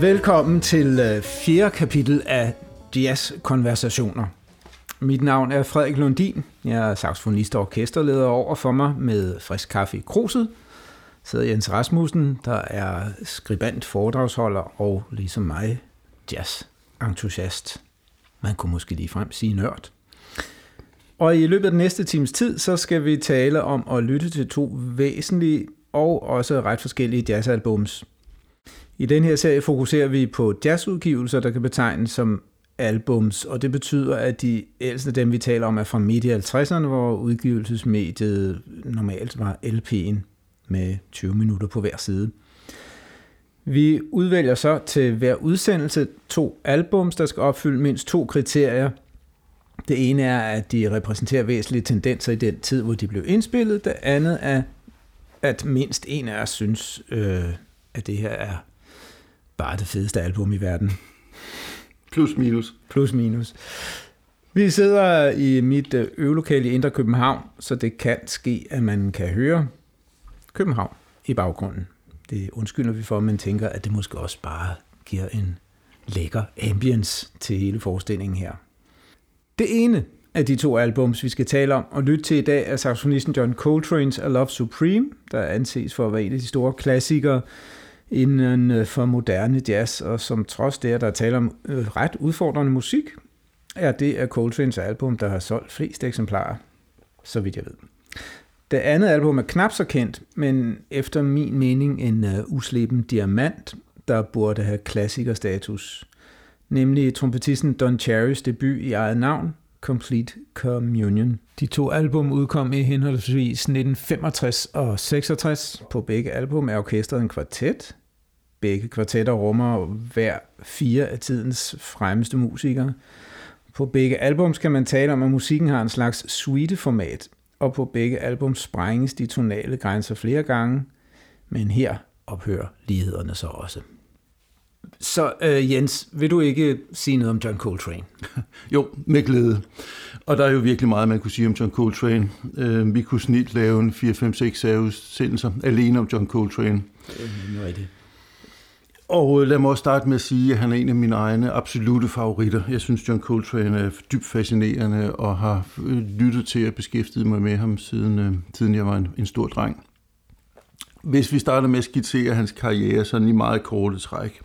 Velkommen til øh, fjerde kapitel af Jazz-konversationer. Mit navn er Frederik Lundin. Jeg er saxofonist og orkesterleder over for mig med frisk kaffe i kruset. Sidder Jens Rasmussen, der er skribent, foredragsholder og ligesom mig jazz-entusiast. Man kunne måske lige frem sige nørd. Og i løbet af den næste times tid, så skal vi tale om at lytte til to væsentlige og også ret forskellige jazzalbums. I den her serie fokuserer vi på jazzudgivelser, der kan betegnes som albums, og det betyder, at de ældste dem, vi taler om, er fra midt i 50'erne, hvor udgivelsesmediet normalt var LP'en med 20 minutter på hver side. Vi udvælger så til hver udsendelse to albums, der skal opfylde mindst to kriterier. Det ene er, at de repræsenterer væsentlige tendenser i den tid, hvor de blev indspillet. Det andet er, at mindst en af os synes, øh, at det her er bare det fedeste album i verden. Plus minus. Plus minus. Vi sidder i mit øh, øvelokale i Indre København, så det kan ske, at man kan høre København i baggrunden. Det undskylder vi for, men tænker, at det måske også bare giver en lækker ambience til hele forestillingen her. Det ene af de to albums, vi skal tale om og lytte til i dag, er saxofonisten John Coltrane's A Love Supreme, der anses for at være en af de store klassikere inden øh, for moderne jazz, og som trods det, at der taler om øh, ret udfordrende musik, er det af Coltrane's album, der har solgt flest eksemplarer, så vidt jeg ved. Det andet album er knap så kendt, men efter min mening en øh, uh, usleben diamant, der burde have klassikerstatus, nemlig trompetisten Don Cherrys debut i eget navn, Complete Communion. De to album udkom i henholdsvis 1965 og 66. På begge album er orkestret en kvartet. Begge kvartetter rummer hver fire af tidens fremmeste musikere. På begge album kan man tale om, at musikken har en slags suite-format, og på begge album sprænges de tonale grænser flere gange, men her ophører lighederne så også. Så øh, Jens, vil du ikke sige noget om John Coltrane? jo, med glæde. Og der er jo virkelig meget, man kunne sige om John Coltrane. Øh, vi kunne snit lave en 4-5-6 udsendelser alene om John Coltrane. Nu er det. Og øh, lad mig også starte med at sige, at han er en af mine egne absolute favoritter. Jeg synes, John Coltrane er dybt fascinerende og har øh, lyttet til at beskæftige mig med ham, siden, øh, siden jeg var en, en stor dreng. Hvis vi starter med at skitsere hans karriere sådan i meget korte træk,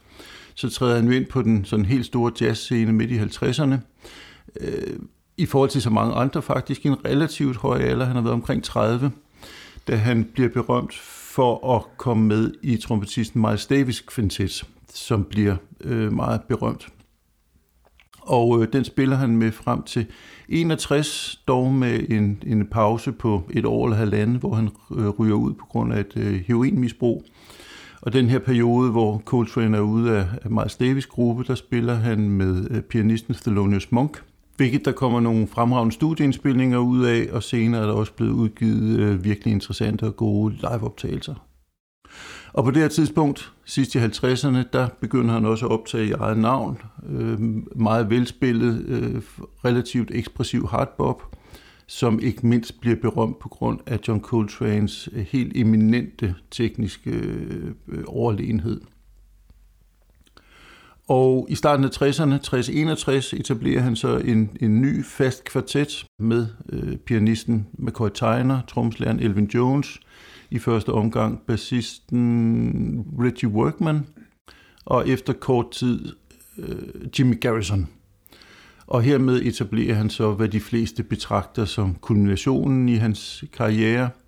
så træder han ind på den sådan helt store jazzscene midt i 50'erne. I forhold til så mange andre faktisk en relativt høj alder, han har været omkring 30, da han bliver berømt for at komme med i trompetisten Miles Davis Quintet, som bliver øh, meget berømt. Og øh, den spiller han med frem til 61, dog med en, en pause på et år eller halvandet, hvor han øh, ryger ud på grund af et øh, heroinmisbrug. Og den her periode, hvor Coltrane er ude af, af Miles Davis gruppe, der spiller han med øh, pianisten Thelonious Monk, hvilket der kommer nogle fremragende studieindspilninger ud af, og senere er der også blevet udgivet øh, virkelig interessante og gode liveoptagelser. Og på det her tidspunkt, sidst i 50'erne, der begynder han også at optage i eget navn. Øh, meget velspillet, øh, relativt ekspressiv hardbop, som ikke mindst bliver berømt på grund af John Coltrane's øh, helt eminente tekniske øh, overlegenhed. Og i starten af 60'erne, 60-61, etablerer han så en, en ny fast kvartet med øh, pianisten McCoy Tyner, tromslæren Elvin Jones, i første omgang bassisten Reggie Workman, og efter kort tid øh, Jimmy Garrison. Og hermed etablerer han så, hvad de fleste betragter som kulminationen i hans karriere –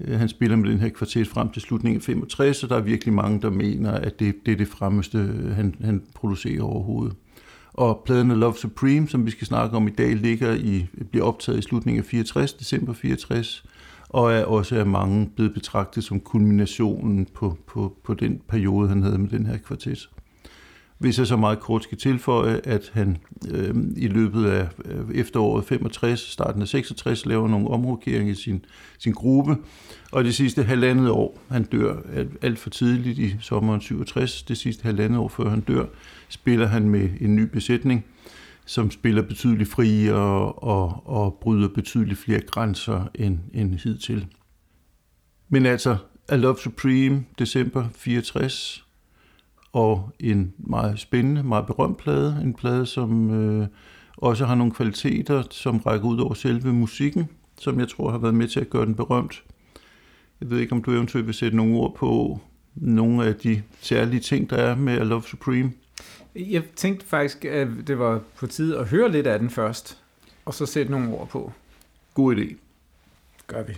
Øh, han spiller med den her kvartet frem til slutningen af 65, og der er virkelig mange, der mener, at det, det er det fremmeste, øh, han, han producerer overhovedet. Og pladen af Love Supreme, som vi skal snakke om i dag, ligger i, bliver optaget i slutningen af 64, december 64, og er også af mange blevet betragtet som kulminationen på, på, på den periode, han havde med den her kvartet. Hvis jeg så meget kort skal tilføje, at han øh, i løbet af øh, efteråret 65, starten af 66, laver nogle omrokeringer i sin, sin gruppe, og det sidste halvandet år, han dør alt for tidligt i sommeren 67, det sidste halvandet år før han dør, spiller han med en ny besætning, som spiller betydeligt friere og, og, og bryder betydeligt flere grænser end, end hidtil. Men altså, A Love Supreme, december 64, og en meget spændende, meget berømt plade. En plade, som øh, også har nogle kvaliteter, som rækker ud over selve musikken, som jeg tror har været med til at gøre den berømt. Jeg ved ikke, om du eventuelt vil sætte nogle ord på nogle af de særlige ting, der er med Love Supreme. Jeg tænkte faktisk, at det var på tide at høre lidt af den først, og så sætte nogle ord på. God idé. Gør vi.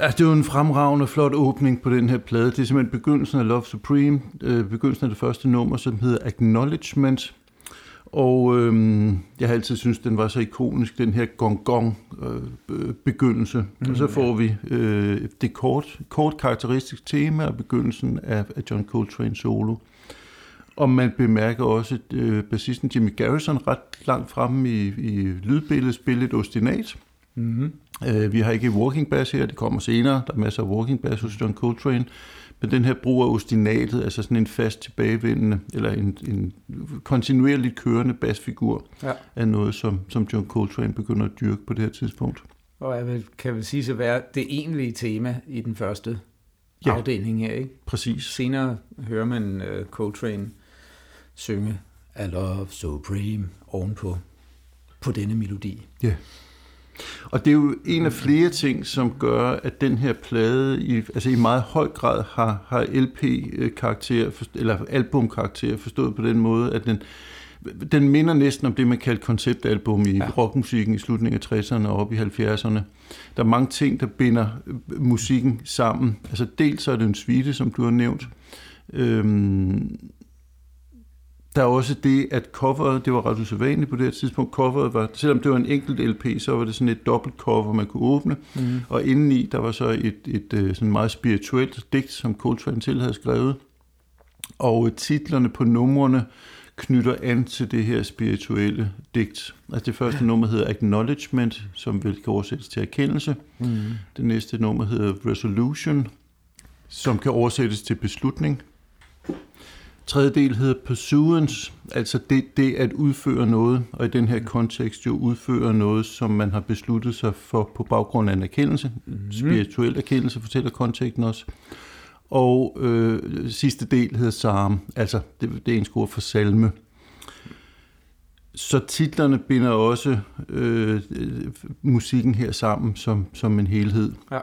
Altså, det er jo en fremragende, flot åbning på den her plade. Det er simpelthen begyndelsen af Love Supreme, øh, begyndelsen af det første nummer, som hedder Acknowledgement. Og øh, jeg har altid syntes, den var så ikonisk, den her gong-gong øh, begyndelse. Mm, og så får vi øh, det kort, kort karakteristisk tema af begyndelsen af, af John Coltrane solo. Og man bemærker også at øh, bassisten Jimmy Garrison ret langt fremme i, i lydbilledet spille et ostinat. Mm-hmm. Øh, vi har ikke walking bass her, det kommer senere. Der er masser af walking bass hos John Coltrane. Men den her brug af ostinatet, altså sådan en fast tilbagevendende, eller en, en kontinuerligt kørende bassfigur, ja. er noget, som, som John Coltrane begynder at dyrke på det her tidspunkt. Og jeg vil, kan vel sige at være det egentlige tema i den første ja. afdeling her, ikke? Præcis. Senere hører man uh, Coltrane synge I Love Supreme ovenpå på denne melodi. Ja. Og det er jo en af flere ting, som gør, at den her plade i, altså i meget høj grad har, har LP-karakter, eller albumkarakter, forstået på den måde, at den, den minder næsten om det, man kalder konceptalbum i ja. rockmusikken i slutningen af 60'erne og op i 70'erne. Der er mange ting, der binder musikken sammen. Altså dels er det en suite, som du har nævnt. Øhm, der er også det, at coveret, det var ret usædvanligt på det her tidspunkt, coveret var, selvom det var en enkelt LP, så var det sådan et dobbelt cover, man kunne åbne, mm. og indeni, der var så et, et, et øh, sådan meget spirituelt digt, som Coltrane til havde skrevet, og titlerne på numrene knytter an til det her spirituelle digt. Altså det første nummer hedder Acknowledgement, som vil kan oversættes til erkendelse. Mm. Det næste nummer hedder Resolution, som kan oversættes til beslutning. Tredje del hedder pursuance, altså det, det at udføre noget, og i den her kontekst jo udføre noget, som man har besluttet sig for på baggrund af en erkendelse, mm. spirituel erkendelse, fortæller konteksten også. Og øh, sidste del hedder psalm, altså det, det er en skor for salme. Så titlerne binder også øh, musikken her sammen som, som en helhed. Ja.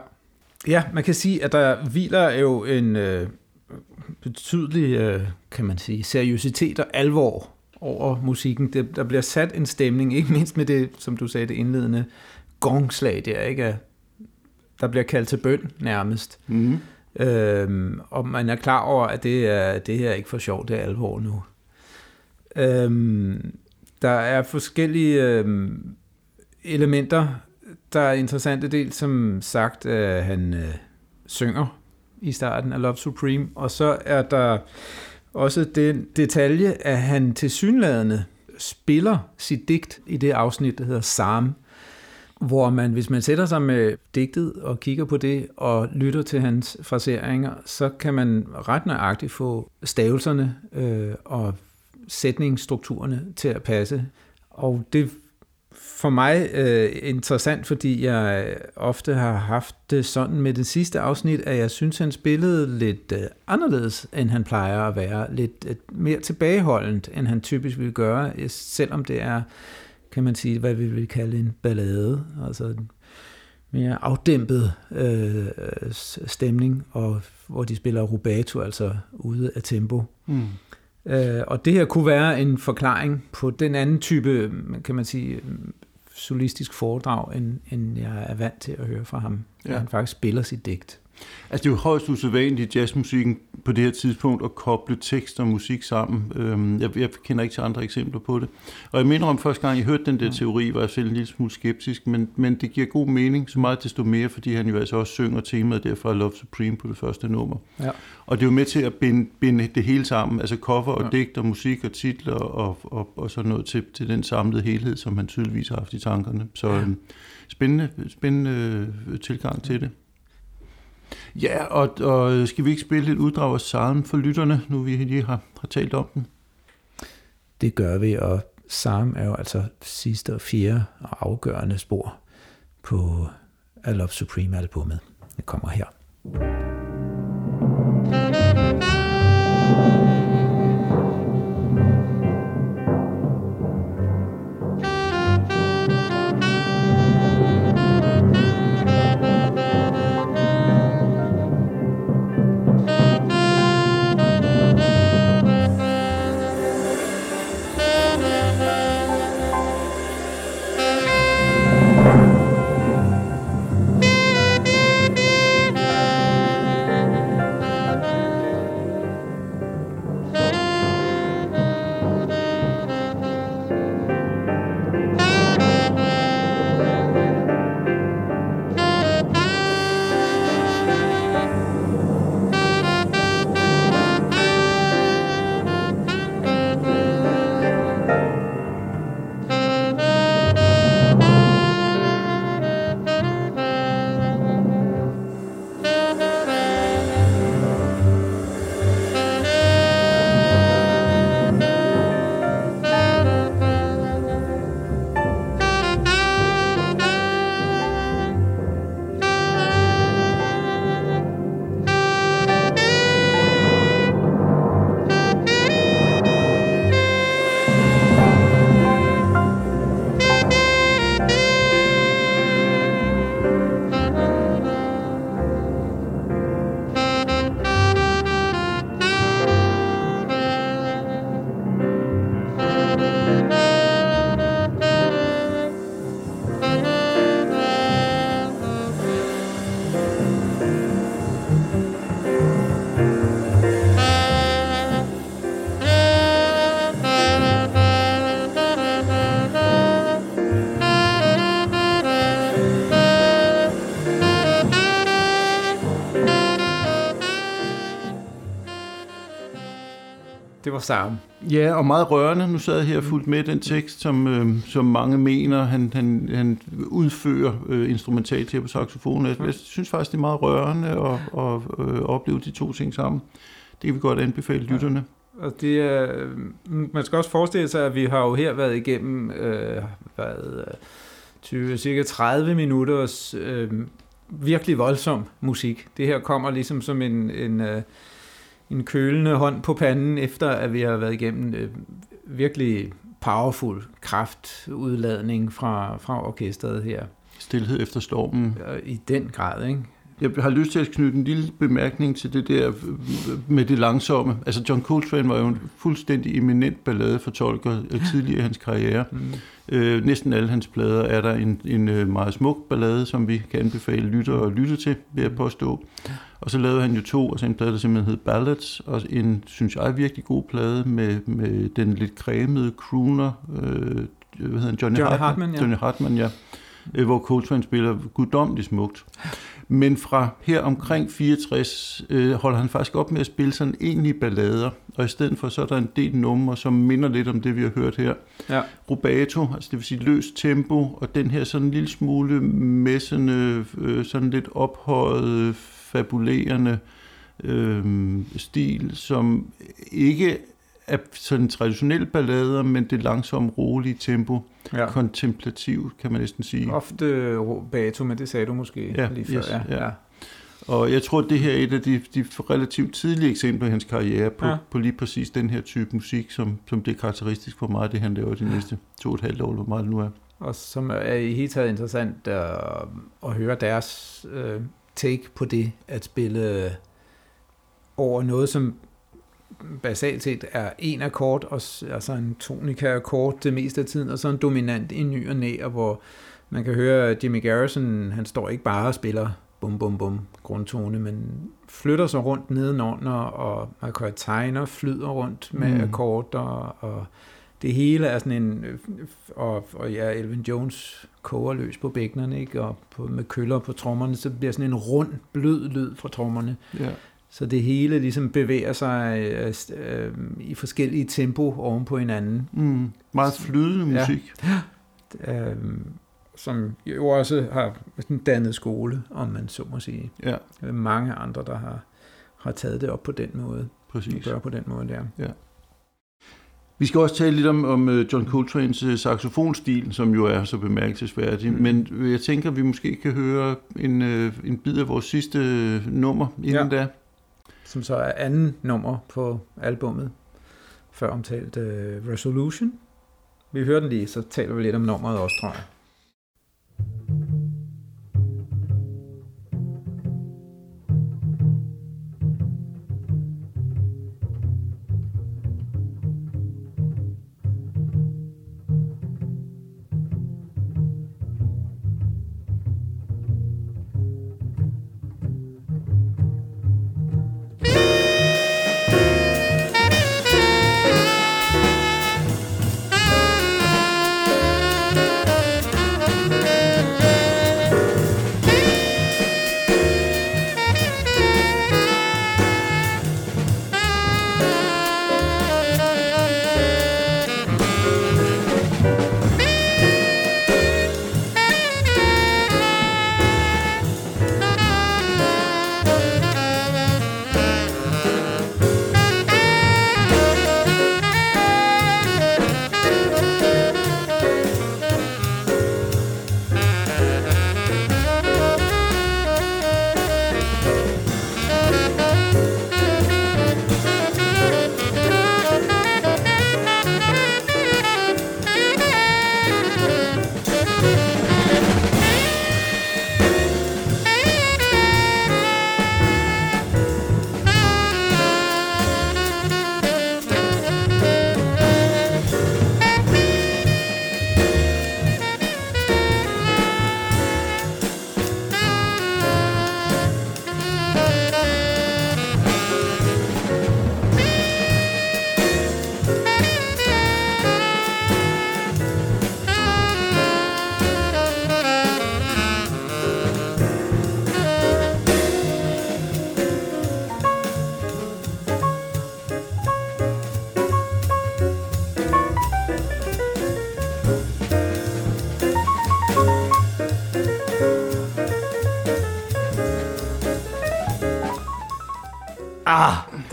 ja, man kan sige, at der hviler jo en... Øh betydelig, øh, kan man sige, seriøsitet og alvor over musikken. Det, der bliver sat en stemning, ikke mindst med det, som du sagde, det indledende gongslag der, ikke? Der bliver kaldt til bøn nærmest. Mm. Øhm, og man er klar over, at det, er, det her er ikke for sjovt, det er alvor nu. Øhm, der er forskellige øhm, elementer, der er interessante del, som sagt, at han øh, synger i starten af Love Supreme, og så er der også den detalje, at han til synlædende spiller sit digt i det afsnit, der hedder Sam, hvor man, hvis man sætter sig med digtet og kigger på det og lytter til hans fraseringer, så kan man ret nøjagtigt få stavelserne øh, og sætningsstrukturerne til at passe. Og det for mig øh, interessant, fordi jeg ofte har haft det sådan med det sidste afsnit, at jeg synes, han spillede lidt øh, anderledes, end han plejer at være. Lidt øh, mere tilbageholdent, end han typisk vil gøre, selvom det er, kan man sige, hvad vi vil kalde en ballade. Altså en mere afdæmpet øh, stemning, og hvor de spiller rubato, altså ude af tempo. Mm. Øh, og det her kunne være en forklaring på den anden type, kan man sige, solistisk foredrag, end, end jeg er vant til at høre fra ham. Ja. Han faktisk spiller sit digt. Altså det er jo højst usædvanligt i jazzmusikken på det her tidspunkt at koble tekst og musik sammen. Øhm, jeg, jeg kender ikke til andre eksempler på det. Og jeg mener om første gang, jeg hørte den der teori, var jeg selv en lille smule skeptisk, men, men det giver god mening, så meget desto mere, fordi han jo altså også synger temaet derfra Love Supreme på det første nummer. Ja. Og det er jo med til at binde, binde det hele sammen, altså cover og ja. digt og musik og titler og, og, og sådan noget til, til den samlede helhed, som han tydeligvis har haft i tankerne. Så ja. Øhm, spændende, spændende øh, tilgang til det. Ja, og, og skal vi ikke spille et uddrag af salmen for lytterne, nu vi lige har, har talt om den? Det gør vi, og salm er jo altså sidste og fjerde og afgørende spor på A Love Supreme albumet. Det kommer her. thank you var Sam. Ja, og meget rørende. Nu sad jeg her fuldt med den tekst, som, øh, som mange mener, han, han, han udfører øh, instrumentalt her på saxofonen. Jeg, jeg synes faktisk, det er meget rørende at, at øh, opleve de to ting sammen. Det kan vi godt anbefale lytterne. Ja. Og det er, man skal også forestille sig, at vi har jo her været igennem øh, været, 20, cirka 30 minutters øh, virkelig voldsom musik. Det her kommer ligesom som en, en øh, en kølende hånd på panden, efter at vi har været igennem øh, virkelig powerful kraftudladning fra, fra orkestret her. Stilhed efter stormen. I den grad, ikke? Jeg har lyst til at knytte en lille bemærkning til det der med det langsomme. Altså John Coltrane var jo en fuldstændig eminent balladefortolker tidligere i hans karriere. Mm. Øh, næsten alle hans plader er der en, en øh, meget smuk ballade, som vi kan anbefale lytter at lytte til, vil jeg påstå. Og så lavede han jo to, altså en plade, der simpelthen hed Ballads, og en, synes jeg, virkelig god plade med, med den lidt cremede crooner, øh, hvad hedder han, Johnny, Johnny Hartman, Hartman, ja. Johnny Hartman, ja øh, hvor Coltrane spiller guddommeligt smukt. Men fra her omkring 64 øh, holder han faktisk op med at spille sådan egentlig ballader, og i stedet for så er der en del numre, som minder lidt om det, vi har hørt her. Ja. Rubato, altså det vil sige løst tempo, og den her sådan en lille smule messende, øh, sådan lidt ophøjet, fabulerende øh, stil, som ikke er sådan traditionelle ballader, men det langsomme, rolige tempo, ja. kontemplativt, kan man næsten sige. Ofte Bato, men det sagde du måske ja, lige før. Yes, ja. Ja. Og jeg tror, at det her er et af de, de relativt tidlige eksempler i hans karriere på, ja. på lige præcis den her type musik, som, som det er karakteristisk for mig, det han laver de næste to og et halvt år, hvor meget det nu er. Og som er i hele taget interessant at, øh, at høre deres uh, take på det, at spille over noget, som basalt set er en akkord, og altså en tonika-akkord det meste af tiden, og så en dominant i ny og næ, og hvor man kan høre, at Jimmy Garrison, han står ikke bare og spiller bum bum bum grundtone, men flytter sig rundt nedenunder, og man kan tegner flyder rundt med mm. akkorder, og det hele er sådan en, og, og ja, Elvin Jones koger løs på bækkenerne, ikke? og på, med køller på trommerne, så bliver sådan en rund, blød lyd fra trommerne. Ja. Så det hele ligesom bevæger sig øh, øh, i forskellige tempo oven på hinanden. Mm, meget flydende musik. Ja. Øh, som jo også har dannet skole, om man så må sige. Ja. Mange andre, der har, har taget det op på den måde. Præcis. Gør på den måde der. Ja. Vi skal også tale lidt om, om øh, John Coltrane's øh, saxofonstil, som jo er så bemærkelsesværdig. Mm. Men jeg tænker, at vi måske kan høre en, en bid af vores sidste nummer inden ja. da som så er anden nummer på albummet, før omtalt uh, øh, Resolution. Vi hører den lige, så taler vi lidt om nummeret også, tror jeg.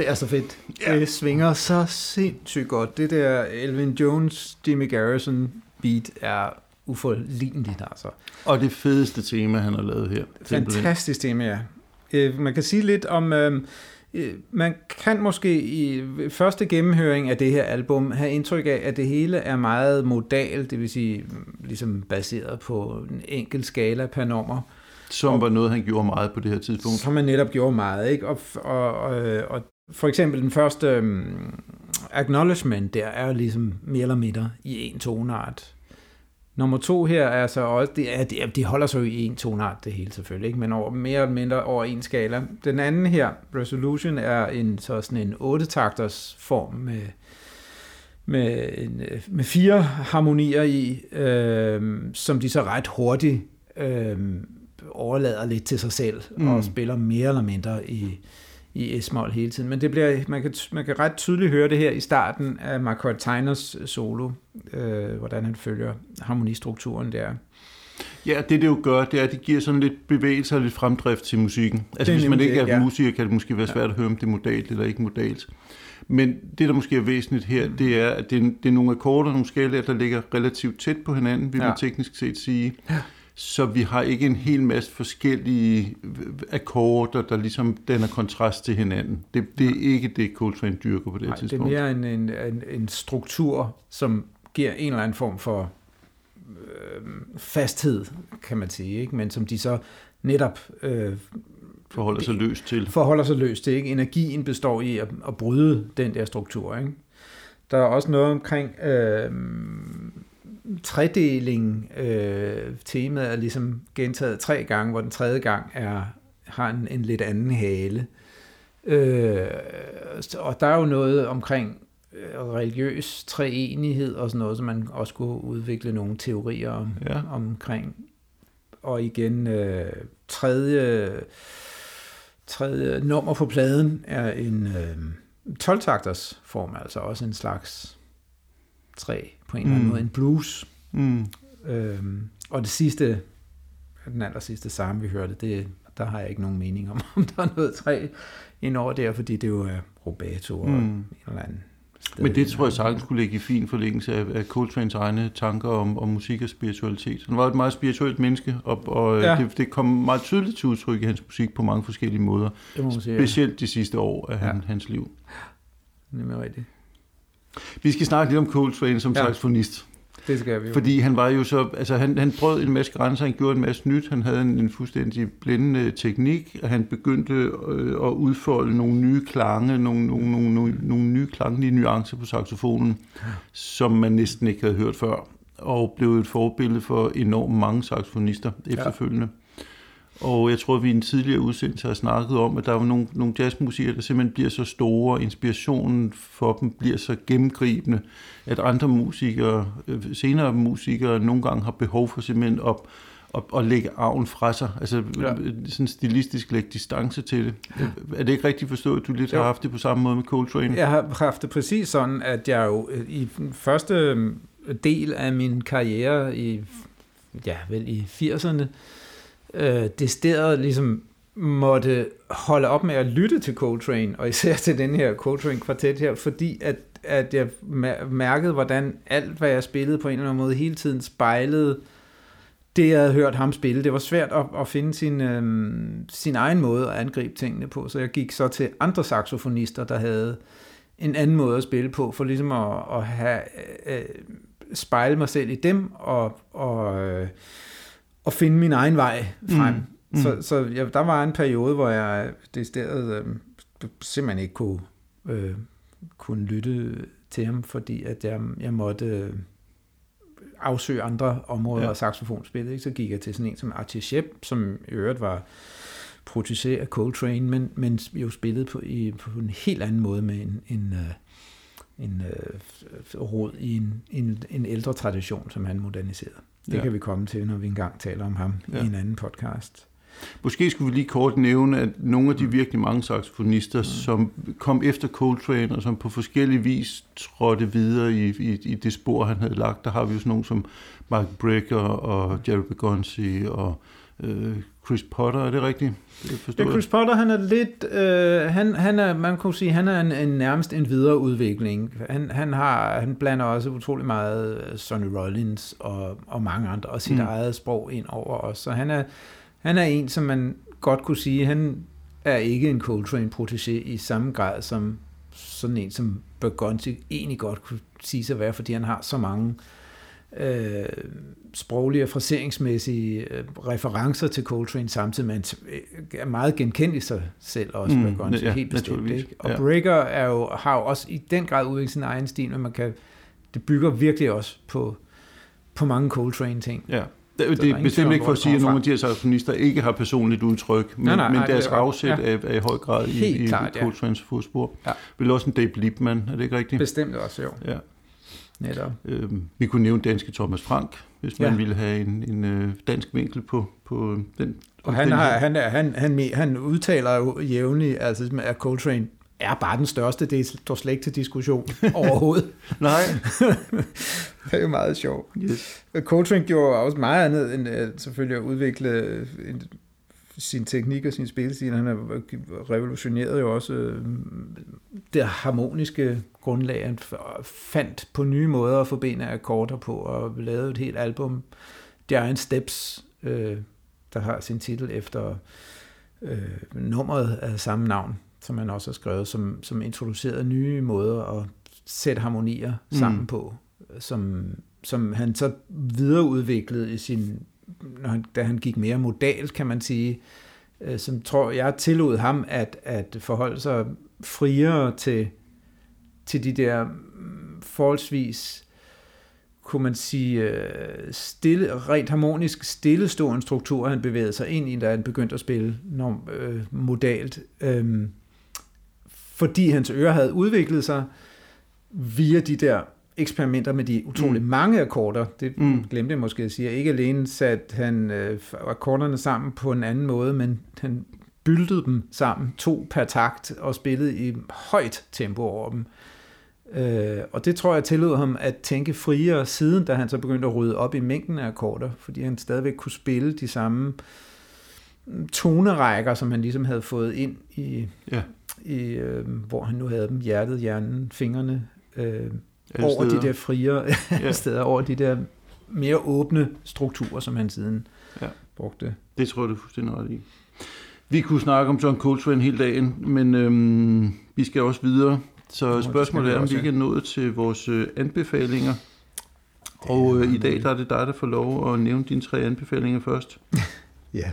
Det er så fedt. Ja. Det svinger så sindssygt godt. Det der Elvin Jones, Jimmy Garrison beat er uforligneligt, altså. Og det fedeste tema, han har lavet her. Fantastisk tema, ja. Øh, man kan sige lidt om... Øh, man kan måske i første gennemhøring af det her album have indtryk af, at det hele er meget modal, det vil sige ligesom baseret på en enkelt skala per nummer. Som var noget, han gjorde meget på det her tidspunkt. Som han netop gjorde meget, ikke? Og, og, og, og for eksempel den første um, acknowledgement der er jo ligesom mere eller mindre i en tonart. Nummer to her er så også, det er, de, de holder sig jo i en tonart det hele selvfølgelig, ikke? men over, mere eller mindre over en skala. Den anden her, Resolution, er en, så sådan en 8-takters form med, med, en, med fire harmonier i, øh, som de så ret hurtigt øh, overlader lidt til sig selv mm. og spiller mere eller mindre i, i S-mol hele tiden. Men det bliver, man, kan, man kan ret tydeligt høre det her i starten af Mark Teiners solo, øh, hvordan han følger harmonistrukturen der. Ja, det det jo gør, det er, at det giver sådan lidt bevægelse og lidt fremdrift til musikken. Altså hvis man ikke er ja. musiker, kan det måske være svært ja. at høre, om det er modalt eller ikke modalt. Men det, der måske er væsentligt her, det er, at det er, det er nogle akkorder, nogle skalaer, der ligger relativt tæt på hinanden, vil ja. man teknisk set sige. Ja. Så vi har ikke en hel masse forskellige akkorder, der ligesom danner kontrast til hinanden. Det, det er ikke det, Coltrane dyrker på det Nej, tidspunkt. det er mere en, en, en, en struktur, som giver en eller anden form for øh, fasthed, kan man sige, ikke? men som de så netop øh, forholder sig løst til. Forholder sig løst til. Ikke? Energien består i at, at bryde den der struktur. Ikke? Der er også noget omkring øh, tredeling. Øh, temaet er ligesom gentaget tre gange, hvor den tredje gang er har en, en lidt anden hale. Øh, og der er jo noget omkring øh, religiøs treenighed og sådan noget, som man også kunne udvikle nogle teorier om, ja. omkring. Og igen, øh, tredje tredje nummer på pladen er en øh, 12-takters form, altså også en slags træ på en mm. eller anden mm. måde, en blues. Mm. Øhm, og det sidste, den aller sidste sang, vi hørte, det, der har jeg ikke nogen mening om, om der er noget træ ind over der, fordi det jo er rubato og mm. en eller anden men det tror jeg sagtens skulle ligge i fin forlængelse af, af Coltrane's egne tanker om, om musik og spiritualitet. Han var et meget spirituelt menneske, og, og ja. det, det kom meget tydeligt til udtryk i hans musik på mange forskellige måder. Det må sige, Specielt de sidste år af ja. hans liv. Det er rigtigt. Vi skal snakke lidt om Coltrane som ja. saxofonist. Det skal vi. Fordi han var jo så, altså han, han brød en masse grænser, han gjorde en masse nyt, han havde en, en fuldstændig blændende teknik, og han begyndte øh, at udfolde nogle nye klange, nogle, nogle, nogle, nogle, nogle nye klanglige nuancer på saxofonen, som man næsten ikke havde hørt før, og blev et forbillede for enormt mange saxofonister efterfølgende. Ja. Og jeg tror, at vi i en tidligere udsendelse har snakket om, at der er nogle, nogle jazzmusikere, der simpelthen bliver så store, og inspirationen for dem bliver så gennemgribende, at andre musikere, øh, senere musikere, nogle gange har behov for simpelthen at, at, at lægge arven fra sig, altså ja. sådan stilistisk lægge distance til det. Er det ikke rigtigt forstået, at du lidt ja. har haft det på samme måde med Coltrane? Jeg har haft det præcis sådan, at jeg jo øh, i den første øh, del af min karriere i, ja, vel i 80'erne, øh, desteret ligesom måtte holde op med at lytte til Coltrane, og især til den her Coltrane-kvartet her, fordi at, at jeg mærkede, hvordan alt, hvad jeg spillede på en eller anden måde, hele tiden spejlede det, jeg havde hørt ham spille. Det var svært at, at finde sin, øh, sin egen måde at angribe tingene på, så jeg gik så til andre saxofonister, der havde en anden måde at spille på, for ligesom at, at have, øh, øh spejle mig selv i dem, og, og øh, at finde min egen vej frem. Mm. Mm. Så, så ja, der var en periode, hvor jeg det stedet øh, simpelthen ikke kunne, øh, kunne lytte til ham, fordi at jeg, jeg måtte øh, afsøge andre områder ja. af saxofonspillet. Ikke? Så gik jeg til sådan en som Archie Shep, som i øvrigt var protégé af Coltrane, men, men jo spillede på, i, på en helt anden måde med en, en, øh, en øh, råd i en, en, en ældre tradition, som han moderniserede. Det ja. kan vi komme til, når vi engang taler om ham ja. i en anden podcast. Måske skulle vi lige kort nævne, at nogle af de mm. virkelig mange saxofonister, mm. som kom efter Coltrane, og som på forskellige vis trådte videre i, i, i det spor, han havde lagt, der har vi jo sådan nogle som Mark Brecker og Jerry Begonzi og øh, Chris Potter, er det rigtigt? Det ja, Chris Potter, han er lidt, øh, han, han er, man kunne sige, han er en, en nærmest en videre udvikling. Han, han, har, han blander også utrolig meget Sonny Rollins og, og mange andre, og sit mm. eget sprog ind over os. Så han er, han er en, som man godt kunne sige, han er ikke en Coltrane protégé i samme grad som sådan en, som Bergonzi egentlig godt kunne sige sig være, fordi han har så mange øh, sproglige og fraseringsmæssige øh, referencer til Coltrane, samtidig med han er meget genkendelig sig selv også, mm, Gunn, ja, helt bestemt. Ikke? Og ja. Breaker er jo, har jo også i den grad udviklet sin egen stil, men man kan, det bygger virkelig også på, på mange Coltrane-ting. Ja. Det, det er bestemt ikke for at sige, at nogle af de her saxofonister ikke har personligt udtryk, men, nej, nej, men deres afsæt ja. er, er i høj grad i, i klart, Coltrane's ja. fodspor. Ja. Vel også en Dave Liebman, er det ikke rigtigt? Bestemt også, jo. Ja. Netop. Øhm, vi kunne nævne danske Thomas Frank, hvis man ja. ville have en, en øh, dansk vinkel på, på den. Og han, den har, han, han, han, han udtaler jo jævnligt, altså, at Coltrane er bare den største, det står slet ikke til diskussion overhovedet. Nej. det er jo meget sjovt. Yes. Coltrane gjorde også meget andet end uh, selvfølgelig at udvikle en, sin teknik og sin spilstil. Han har revolutioneret jo også uh, det harmoniske grundlag. Han fandt på nye måder at forbinde akkorder på og lavede et helt album, Giant Steps, uh, der har sin titel efter uh, nummeret af samme navn som han også har skrevet, som, som introducerede nye måder at sætte harmonier sammen mm. på, som, som han så videreudviklede i sin, når han, da han gik mere modalt, kan man sige, øh, som tror jeg tillod ham at, at forholde sig friere til, til de der mm, forholdsvis kunne man sige, øh, stille, rent harmonisk stillestående struktur, han bevægede sig ind i, da han begyndte at spille norm, øh, modalt. Øh, fordi hans øre havde udviklet sig via de der eksperimenter med de utrolig mm. mange akkorder. Det mm. glemte jeg måske at sige. Ikke alene satte han øh, akkorderne sammen på en anden måde, men han byldede dem sammen, to per takt, og spillede i højt tempo over dem. Øh, og det tror jeg tillod ham at tænke friere siden, da han så begyndte at rydde op i mængden af akkorder, fordi han stadigvæk kunne spille de samme tonerækker, som han ligesom havde fået ind i, ja i, øh, hvor han nu havde dem, hjertet, hjernen, fingrene, øh, over steder. de der friere ja. steder, over de der mere åbne strukturer, som han siden ja. brugte. Det tror jeg, du fuldstændig ret i. Vi kunne snakke om John Coltrane hele dagen, men øhm, vi skal også videre. Så spørgsmålet er, om vi ikke er nået til vores øh, anbefalinger. Og øh, i dag der er det dig, der får lov at nævne dine tre anbefalinger først. ja,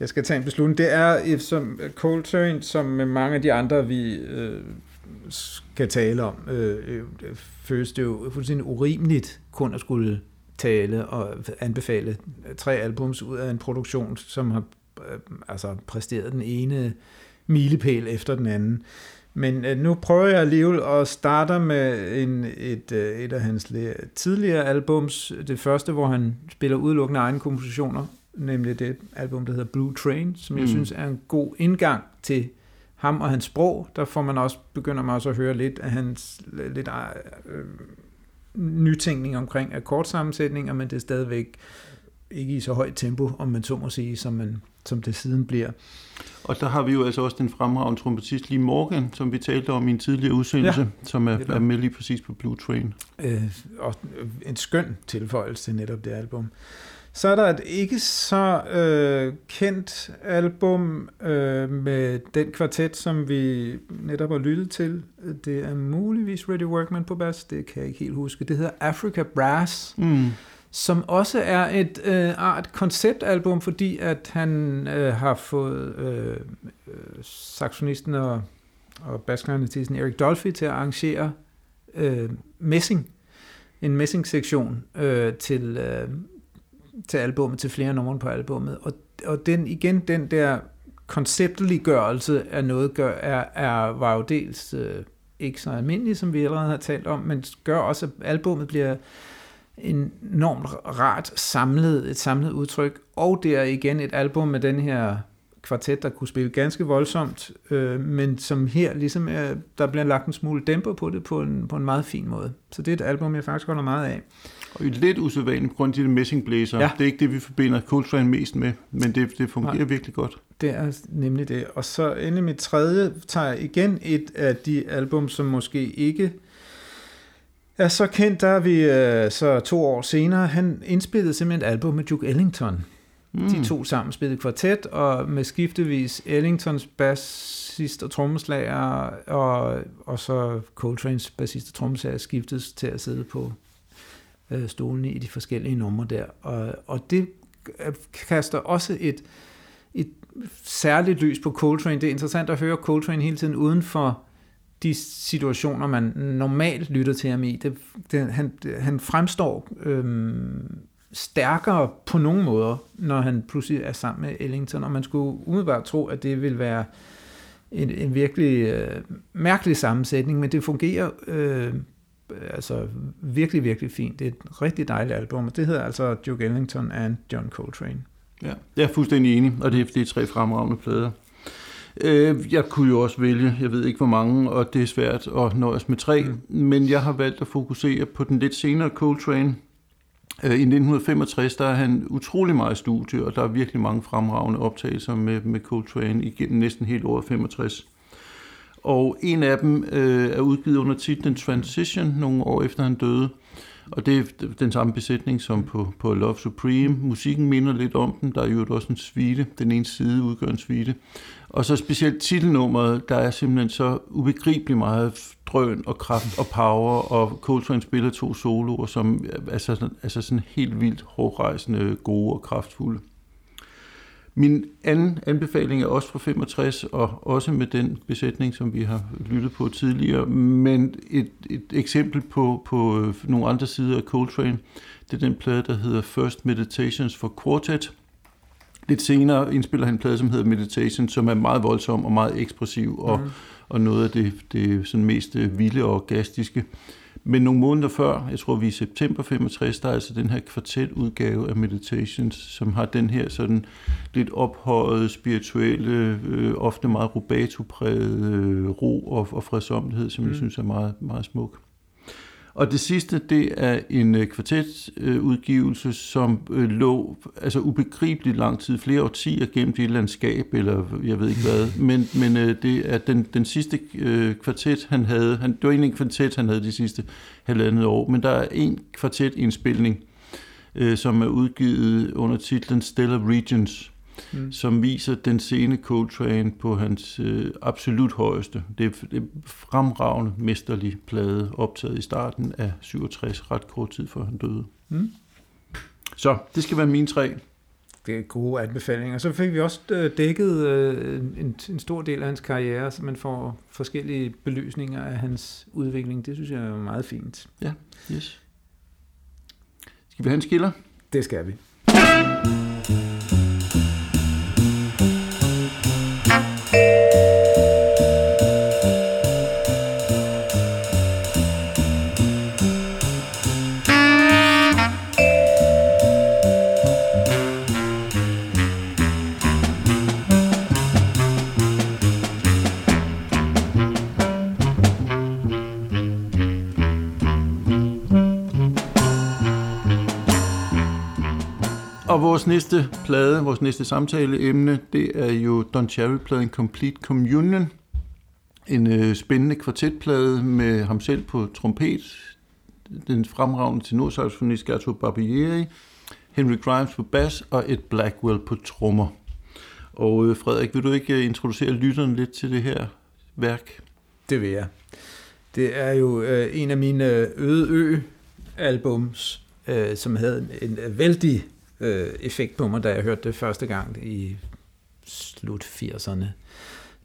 jeg skal tage en beslutning. Det er som Coltrane, som med mange af de andre, vi øh, skal tale om, øh, øh, føles det jo fuldstændig urimeligt kun at skulle tale og anbefale tre albums ud af en produktion, som har øh, altså præsteret den ene milepæl efter den anden. Men øh, nu prøver jeg alligevel at starte med en, et, øh, et af hans tidligere albums. Det første, hvor han spiller udelukkende egne kompositioner, nemlig det album, der hedder Blue Train, som mm. jeg synes er en god indgang til ham og hans sprog. Der får man også, begynder man også at høre lidt af hans lidt øh, nytænkning omkring akkordsammensætninger, men det er stadigvæk ikke i så højt tempo, om man så må sige, som, man, som det siden bliver. Og der har vi jo altså også den fremragende trompetist Lee Morgan, som vi talte om i en tidligere udsendelse, ja, som er, er med lige præcis på Blue Train. Øh, og en skøn tilføjelse til netop det album. Så er der et ikke så øh, kendt album øh, med den kvartet, som vi netop har lyttet til. Det er muligvis Ready Workman på bas, det kan jeg ikke helt huske. Det hedder Africa Brass, mm. som også er et øh, art konceptalbum, fordi at han øh, har fået øh, saxonisten og, og basklarinettisten Erik Dolphy til at arrangere øh, messing en messing-sektion øh, til, øh, til albummet, til flere numre på albummet. Og, og den, igen, den der konceptliggørelse af noget gør, er, er, var jo dels øh, ikke så almindelig, som vi allerede har talt om, men gør også, at albummet bliver enormt rart samlet, et samlet udtryk, og det er igen et album med den her kvartet, der kunne spille ganske voldsomt, øh, men som her ligesom er, der bliver lagt en smule dæmper på det på en, på en meget fin måde. Så det er et album, jeg faktisk holder meget af. Lidt usædvanligt på grund af de messingblæser. Ja. Det er ikke det, vi forbinder Coltrane mest med, men det, det fungerer Nej. virkelig godt. Det er nemlig det. Og så endelig mit tredje tager igen et af de album, som måske ikke er så kendt. Der er vi øh, så to år senere. Han indspillede simpelthen et album med Duke Ellington. Mm. De to sammen spillede kvartet, og med skiftevis Ellingtons bassist og trommeslager, og, og så Coltrane's bassist og trommeslager skiftes til at sidde på øh, stolene i de forskellige numre der. Og, og det øh, kaster også et, et særligt lys på Coltrane. Det er interessant at høre Coltrane hele tiden uden for de situationer, man normalt lytter til ham i. Det, det, han, han fremstår øhm, stærkere på nogle måder, når han pludselig er sammen med Ellington, og man skulle umiddelbart tro, at det vil være en, en virkelig øh, mærkelig sammensætning, men det fungerer øh, altså virkelig, virkelig fint. Det er et rigtig dejligt album, og det hedder altså Duke Ellington and John Coltrane. Ja, jeg er fuldstændig enig, og det er, det er tre fremragende plader. Øh, jeg kunne jo også vælge, jeg ved ikke hvor mange, og det er svært at nøjes med tre, mm. men jeg har valgt at fokusere på den lidt senere Coltrane. Øh, I 1965 der er han utrolig meget i studie, og der er virkelig mange fremragende optagelser med, med Coltrane igennem næsten helt over 65. Og en af dem øh, er udgivet under titlen Transition, nogle år efter han døde. Og det er den samme besætning som på, på Love Supreme. Musikken minder lidt om den. Der er jo også en svite. Den ene side udgør en svite. Og så specielt titelnummeret, der er simpelthen så ubegribeligt meget drøn og kraft og power, og Coltrane spiller to soloer, som er altså, altså sådan helt vildt hårdrejsende, gode og kraftfulde. Min anden anbefaling er også fra 65, og også med den besætning, som vi har lyttet på tidligere, men et, et eksempel på, på øh, nogle andre sider af Coltrane, det er den plade, der hedder First Meditations for Quartet. Lidt senere indspiller han en plade, som hedder Meditation, som er meget voldsom og meget ekspressiv, og, mm. og noget af det, det sådan mest vilde og orgastiske. Men nogle måneder før, jeg tror vi er i september 65, der er altså den her kvartetudgave af Meditations, som har den her sådan lidt ophøjet, spirituelle, øh, ofte meget rubato-præget øh, ro og, og fredsomlighed, som mm. jeg synes er meget, meget smuk. Og det sidste, det er en øh, kvartetudgivelse, som øh, lå altså ubegribeligt lang tid, flere årtier gennem det landskab, eller jeg ved ikke hvad, men, men øh, det er den, den sidste kvartet, han havde, han, det var egentlig en kvartet, han havde de sidste halvandet år, men der er en kvartetindspilning, som er udgivet under titlen Stellar Regions, mm. som viser den scene Coltrane på hans øh, absolut højeste. Det er, det er fremragende, mesterlig plade, optaget i starten af 67, ret kort tid før han døde. Mm. Så det skal være mine tre. Det er gode anbefalinger. Så fik vi også øh, dækket øh, en, en stor del af hans karriere, så man får forskellige belysninger af hans udvikling. Det synes jeg er meget fint. Ja, yes. Skal vi have en skiller? Det skal vi. Og næste plade, vores næste samtaleemne, det er jo Don Cherry-pladen Complete Communion. En øh, spændende kvartetplade med ham selv på trompet, den fremragende tenorsaxofonist Gato Barbieri, Henry Grimes på bas og et Blackwell på trommer. Og øh, Frederik, vil du ikke øh, introducere lytteren lidt til det her værk? Det vil jeg. Det er jo øh, en af mine øh, øde ø-albums, øh, som havde en, en vældig øh, effekt på mig, da jeg hørte det første gang i slut 80'erne,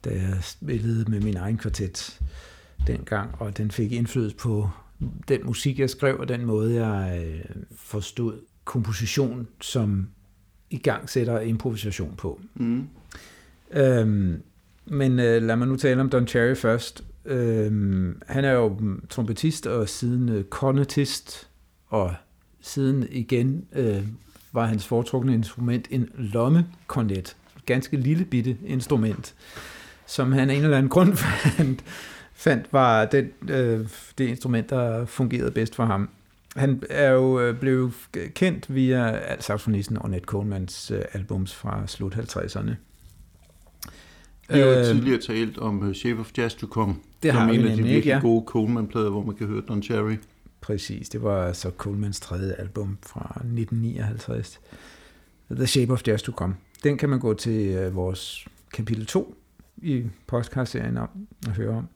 da jeg spillede med min egen kvartet dengang, og den fik indflydelse på den musik, jeg skrev, og den måde, jeg øh, forstod komposition som i gang sætter improvisation på. Mm. Øhm, men øh, lad mig nu tale om Don Cherry først. Øhm, han er jo trompetist og siden øh, kornetist, og siden igen øh, var hans foretrukne instrument en lommekornet. Ganske lille bitte instrument, som han af en eller anden grund fandt, fandt var den, øh, det instrument, der fungerede bedst for ham. Han er jo øh, blevet kendt via saxofonisten Ornette Colemans øh, albums fra slut 50'erne. Vi har jo øh, tidligere talt om uh, Shape of Jazz to Come, det har en af de virkelig ja. gode Coleman-plader, hvor man kan høre Don Cherry. Præcis, det var så Colemans tredje album fra 1959. The Shape of Jazz to Come. Den kan man gå til øh, vores kapitel 2 i podcast-serien om og høre om.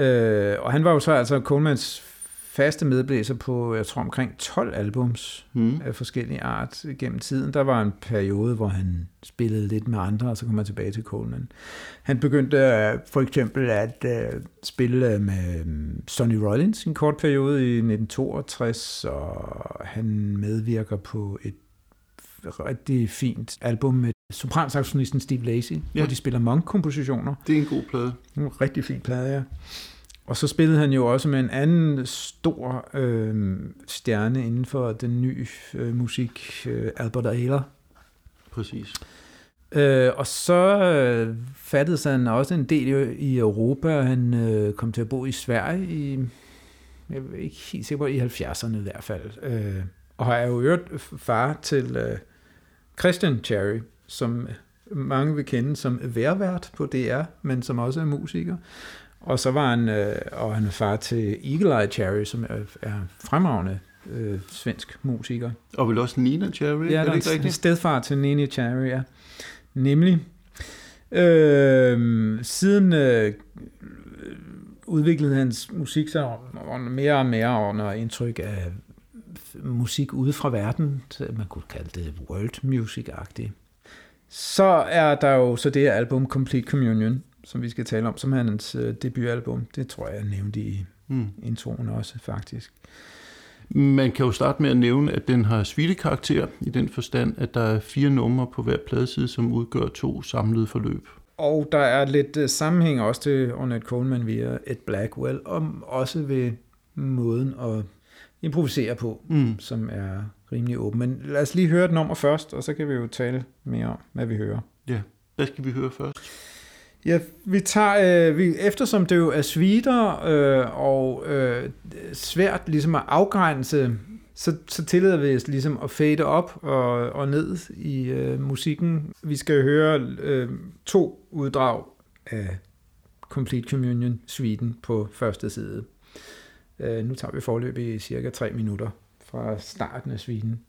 Øh, og han var jo så altså Colemans faste medblæser på, jeg tror, omkring 12 albums mm. af forskellige art gennem tiden. Der var en periode, hvor han spillede lidt med andre, og så kom han tilbage til Coleman. Han begyndte uh, for eksempel at uh, spille med um, Sonny Rollins en kort periode i 1962, og han medvirker på et rigtig fint album med sopransaxonisten Steve Lacy, ja. hvor de spiller Monk-kompositioner. Det er en god plade. En rigtig fin plade, ja. Og så spillede han jo også med en anden stor øh, stjerne inden for den nye øh, musik, øh, Albert Ayler. Præcis. Øh, og så øh, fattede han også en del i Europa. Han øh, kom til at bo i Sverige i, jeg er ikke helt sikker på, i 70'erne i hvert fald. Øh, og har jo hørt far til øh, Christian Cherry, som mange vil kende som værvært på DR, men som også er musiker. Og så var han, øh, og han er far til Eagle Eye Cherry, som er, er fremragende øh, svensk musiker. Og vel også Nina Cherry, ja, er det ikke rigtigt? stedfar til Nina Cherry, ja. Nemlig. Øh, siden øh, udviklede hans musik sig mere og mere under indtryk af musik ude fra verden. Man kunne kalde det world music-agtigt. Så er der jo så det her album Complete Communion, som vi skal tale om, som er hans øh, debutalbum. Det tror jeg, jeg nævnte i mm. introen også, faktisk. Man kan jo starte med at nævne, at den har karakter i den forstand, at der er fire numre på hver pladeside, som udgør to samlede forløb. Og der er lidt uh, sammenhæng også til Ornette Coleman via Ed Blackwell, og også ved måden at improvisere på, mm. som er rimelig åben. Men lad os lige høre et nummer først, og så kan vi jo tale mere om, hvad vi hører. Ja, hvad skal vi høre først? Ja, vi tager, øh, vi, eftersom det jo er svider øh, og øh, svært ligesom at afgrænse, så, så tillader vi os ligesom at fade op og, og ned i øh, musikken. Vi skal høre øh, to uddrag af Complete Communion Sweden på første side. Øh, nu tager vi forløb i cirka 3 minutter fra starten af sviden.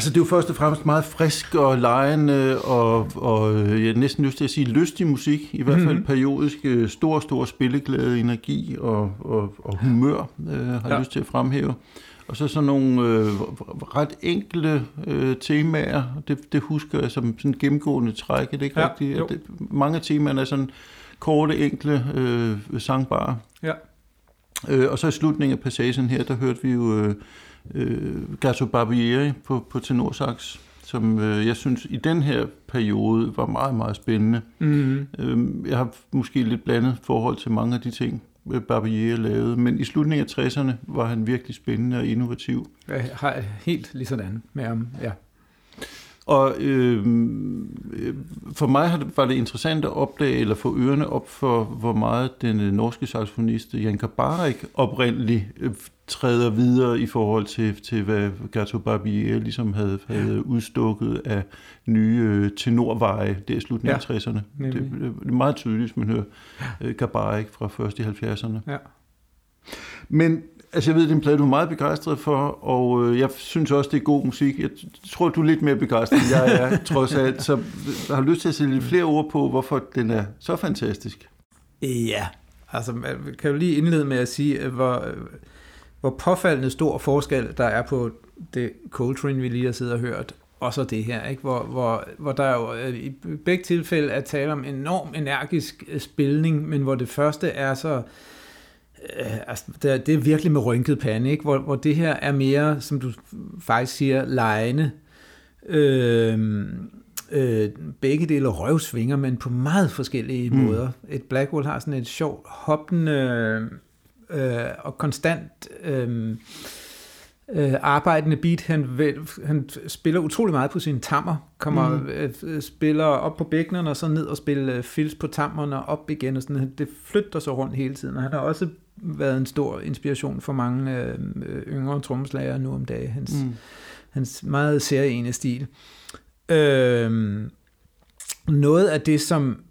Altså, det er jo først og fremmest meget frisk og lejende og, og jeg er næsten lyst til at sige lystig musik. I hvert fald mm-hmm. periodisk øh, stor, stor spilleglæde, energi og, og, og humør øh, har jeg ja. lyst til at fremhæve. Og så sådan nogle øh, ret enkle øh, temaer, det, det husker jeg som sådan gennemgående træk. Er det ikke ja, rigtigt? At det, mange af temaerne er sådan korte, enkle, øh, sangbare. Ja. Øh, og så i slutningen af passagen her, der hørte vi jo... Øh, øh, Gato Barbieri på, på tenorsax, som øh, jeg synes i den her periode var meget, meget spændende. Mm-hmm. Øh, jeg har måske lidt blandet forhold til mange af de ting, øh, Barbieri lavede, men i slutningen af 60'erne var han virkelig spændende og innovativ. Jeg har helt lige sådan med ham, ja. Og øh, for mig var det interessant at opdage, eller få ørerne op for, hvor meget den øh, norske saxofonist Jan Kabarik oprindeligt øh, træder videre i forhold til, til hvad Gato Barbier ligesom havde, havde udstukket af nye øh, tenorveje der i slutningen ja, af 60'erne. Det, det er meget tydeligt, hvis man hører Kabarik fra først i 70'erne. Ja. Men altså, jeg ved, det er en plade, du er meget begejstret for, og øh, jeg synes også, det er god musik. Jeg tror, du er lidt mere begejstret, end jeg er, trods alt. Så jeg har lyst til at sætte lidt flere ord på, hvorfor den er så fantastisk. Ja, altså kan du lige indlede med at sige, hvor hvor påfaldende stor forskel der er på det Coltrane, vi lige har siddet og hørt, og så det her, ikke? Hvor, hvor, hvor der jo øh, i begge tilfælde er tale om enorm energisk øh, spilning, men hvor det første er så, øh, altså, det, det er virkelig med rynket pande, ikke? Hvor, hvor det her er mere, som du faktisk siger, lejende. Øh, øh, begge dele røvsvinger, men på meget forskellige mm. måder. Et Blackwell har sådan et sjovt hoppende øh, og konstant øh, øh, arbejdende beat. Han, han spiller utrolig meget på sine tammer, kommer mm. øh, spiller op på bækkenerne og så ned og spiller øh, fills på tammerne og op igen. Og sådan. Det flytter sig rundt hele tiden, og han har også været en stor inspiration for mange øh, yngre trommeslager nu om dagen. Hans, mm. hans meget særlige stil. Øh, noget af det, som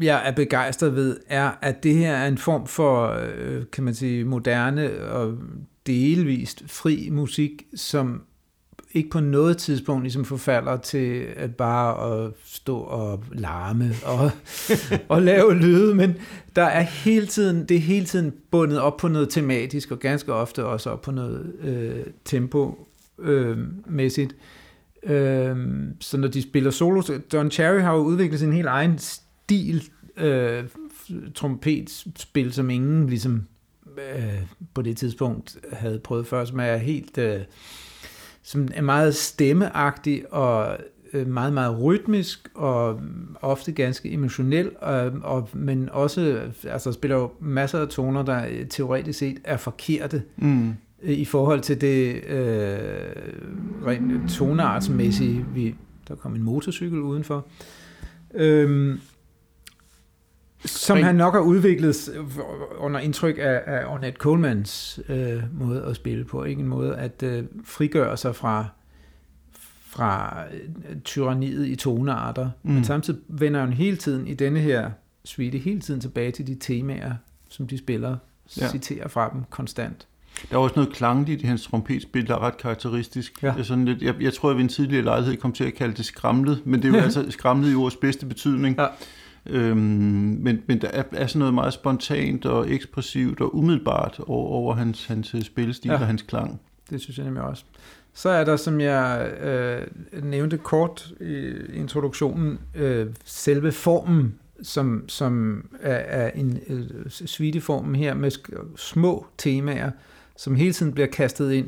jeg er begejstret ved, er, at det her er en form for, øh, kan man sige, moderne og delvist fri musik, som ikke på noget tidspunkt ligesom forfalder til at bare at stå og larme og, og lave lyde, men der er hele tiden, det er hele tiden bundet op på noget tematisk, og ganske ofte også op på noget øh, tempo-mæssigt. Øh, øh, så når de spiller solo, Don Cherry har jo udviklet sin helt egen stil, øh, trompetspil, som ingen ligesom øh, på det tidspunkt havde prøvet før, som er helt øh, som er meget stemmeagtig og øh, meget, meget rytmisk og ofte ganske emotionel, og, og, men også altså, spiller jo masser af toner, der teoretisk set er forkerte mm. i forhold til det øh, rent toneartsmæssige. Vi, der kom en motorcykel udenfor. Øhm, som han nok har udviklet under indtryk af, af Ornette Colemans øh, måde at spille på. Ikke en måde at øh, frigøre sig fra, fra øh, tyranniet i tonearter. Mm. Men samtidig vender han hele tiden i denne her suite hele tiden tilbage til de temaer, som de spiller, ja. citerer fra dem konstant. Der er også noget klangligt i hans trompetspil, der er ret karakteristisk. Ja. Jeg, sådan lidt, jeg, jeg tror, at vi en tidligere lejlighed kom til at kalde det skramlet, men det er jo altså skramlet i ordets bedste betydning. Ja. Øhm, men, men der er, er sådan noget meget spontant og ekspressivt og umiddelbart over, over hans, hans øh, spillestil ja. og hans klang. Det synes jeg nemlig også. Så er der, som jeg øh, nævnte kort i introduktionen, øh, selve formen, som, som er, er en øh, suiteformen her med små temaer, som hele tiden bliver kastet ind.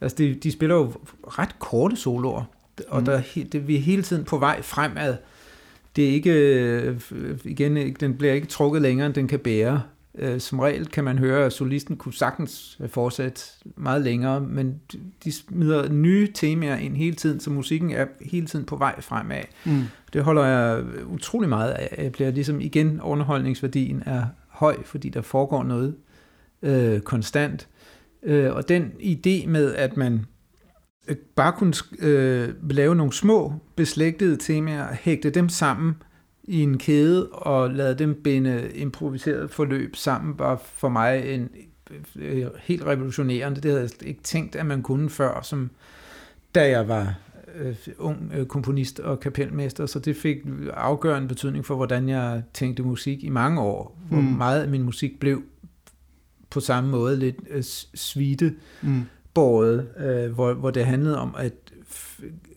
Altså de, de spiller jo ret korte soloer, og mm. der, det, vi er hele tiden på vej fremad det er ikke, øh, igen, den bliver ikke trukket længere, end den kan bære. Øh, som regel kan man høre, at solisten kunne sagtens fortsætte meget længere, men de smider nye temaer ind hele tiden, så musikken er hele tiden på vej fremad. Mm. Det holder jeg utrolig meget af. Jeg bliver ligesom igen, underholdningsværdien er høj, fordi der foregår noget øh, konstant. Øh, og den idé med, at man bare kunne øh, lave nogle små beslægtede temaer, hægte dem sammen i en kæde og lade dem binde improviseret forløb sammen, var for mig en øh, helt revolutionerende. Det havde jeg ikke tænkt, at man kunne før, som da jeg var øh, ung øh, komponist og kapelmester, så det fik afgørende betydning for, hvordan jeg tænkte musik i mange år. Hvor mm. meget af min musik blev på samme måde lidt øh, svite mm båret, øh, hvor, hvor det handlede om at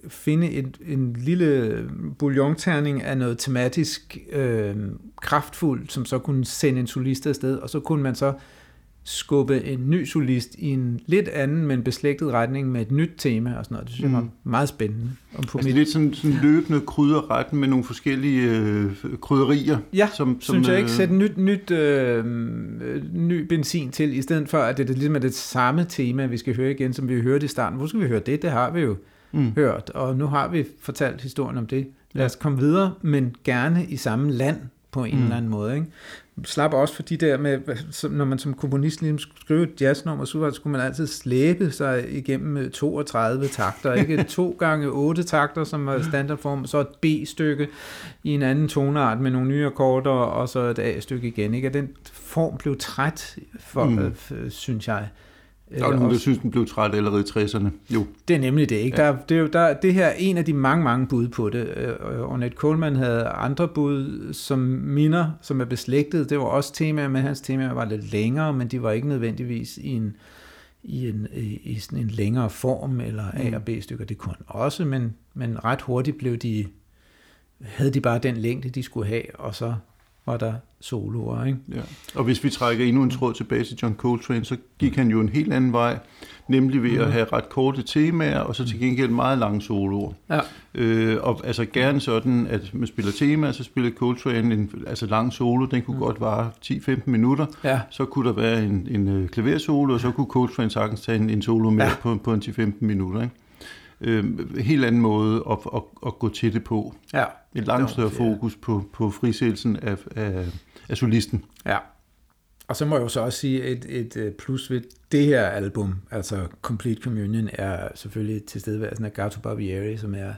finde en, en lille bouillonterning af noget tematisk øh, kraftfuldt, som så kunne sende en solist afsted, og så kunne man så skubbe en ny solist i en lidt anden, men beslægtet retning med et nyt tema og sådan noget. Det synes jeg var mm. meget spændende. Og på altså mit... lidt sådan, sådan løbende krydderretten med nogle forskellige øh, krydderier. Ja, som, som, synes jeg ikke. Øh, Sætte nyt, nyt, øh, ny benzin til, i stedet for, at det, det ligesom er det samme tema, vi skal høre igen, som vi hørte i starten. Hvor skal vi høre det? Det har vi jo mm. hørt, og nu har vi fortalt historien om det. Lad os komme videre, men gerne i samme land på en mm. eller anden måde. Ikke? Slap også for de der med, når man som komponist lige skriver et jazznummer, så skulle man altid slæbe sig igennem 32 takter, ikke? to gange otte takter, som var standardform, så et B-stykke i en anden toneart med nogle nye akkorder, og så et A-stykke igen. Ikke? den form blev træt, for, mm. øh, synes jeg. Der er nogen, der synes, den blev træt allerede i 60'erne. Jo. Det er nemlig det, ikke? Ja. Der, det, er jo, der, det her er en af de mange, mange bud på det. Øh, Ornette Coleman havde andre bud, som minder, som er beslægtet. Det var også temaer, men hans temaer var lidt længere, men de var ikke nødvendigvis i en, i en, i sådan en længere form, eller A- og B-stykker. Det kunne også, men, men ret hurtigt blev de, havde de bare den længde, de skulle have, og så var der soloer. Ikke? Ja. Og hvis vi trækker endnu en tråd tilbage til John Coltrane, så gik han jo en helt anden vej, nemlig ved mm. at have ret korte temaer, og så til gengæld meget lange soloer. Ja. Øh, og altså gerne sådan, at man spiller temaer, så spiller Coltrane en altså lang solo, den kunne mm. godt vare 10-15 minutter. Ja. Så kunne der være en, en øh, klaversolo, og så kunne Coltrane sagtens tage en, en solo med ja. på, på en 10-15 minutter. Ikke? Øh, helt anden måde at, at, at gå til det på. Ja. Et langt større fokus på, på frisættelsen af, af, af solisten. Ja. Og så må jeg jo så også sige, et, et øh, plus ved det her album, altså Complete Communion, er selvfølgelig tilstedeværelsen af Gato Barbieri, som er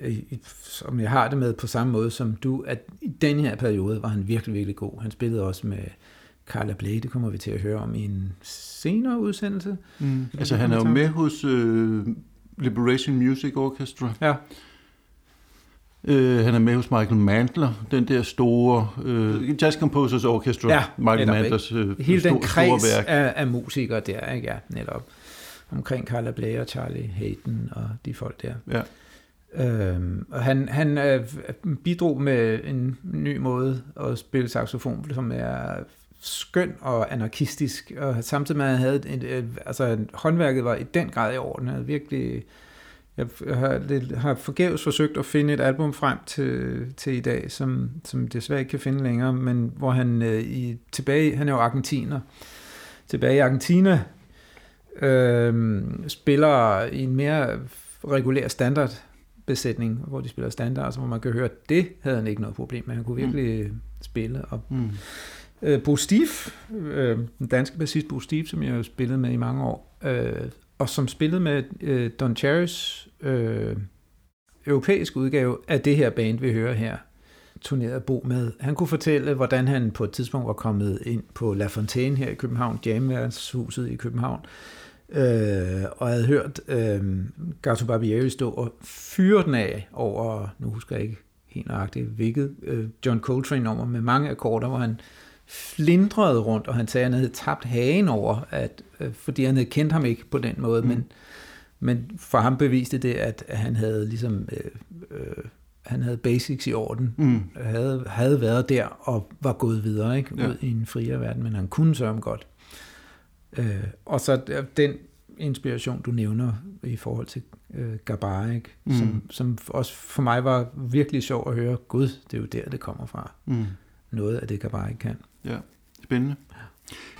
øh, som jeg har det med på samme måde som du, at i den her periode var han virkelig, virkelig god. Han spillede også med Carla Bley, det kommer vi til at høre om i en senere udsendelse. Mm. Altså han er jo med hos øh, Liberation Music Orchestra. Ja. Uh, han er med hos Michael Mantler, den der store uh, Jazz Composers Orchestra, ja, Michael Mantlers uh, Hele stor, den kreds store værk. Af, af musikere der, ikke? Ja, netop. Omkring Carla og Charlie Hayden og de folk der. Ja. Øhm, og han, han øh, bidrog med en ny måde at spille saxofon, som er skøn og anarkistisk, og samtidig med, at han havde et, et, altså, håndværket var i den grad i orden. Han havde virkelig, jeg har, det, har forgæves forsøgt at finde et album frem til, til i dag, som, som desværre ikke kan finde længere, men hvor han øh, i, tilbage, han er jo argentiner, tilbage i Argentina, øh, spiller i en mere regulær standard besætning, hvor de spiller standard, så hvor man kan høre, at det havde han ikke noget problem med. Han kunne virkelig mm. spille. Og, mm. Øh, Bo Stief, øh, den danske bassist Bo Stief, som jeg har spillet med i mange år, øh, og som spillede med øh, Don Cherrys øh, europæiske udgave af det her band, vi hører her, turnerede Bo med. Han kunne fortælle, hvordan han på et tidspunkt var kommet ind på La Fontaine her i København, Jamværelseshuset i København, øh, og havde hørt øh, Gato Barbieri stå og fyre den af over, nu husker jeg ikke helt nøjagtigt, hvilket øh, John Coltrane-nummer med mange akkorder, hvor han flindrede rundt, og han sagde, at han havde tabt hagen over, at, øh, fordi han havde kendt ham ikke på den måde, mm. men, men for ham beviste det, at han havde ligesom... Øh, øh, han havde basics i orden, mm. havde, havde været der og var gået videre ikke, ja. ud i en friere verden, men han kunne sørge godt. Øh, og så den inspiration, du nævner i forhold til øh, Gabar, ikke? Mm. Som, som også for mig var virkelig sjov at høre, gud, det er jo der, det kommer fra. Mm. Noget af det Gabar ikke kan. Ja. Spændende.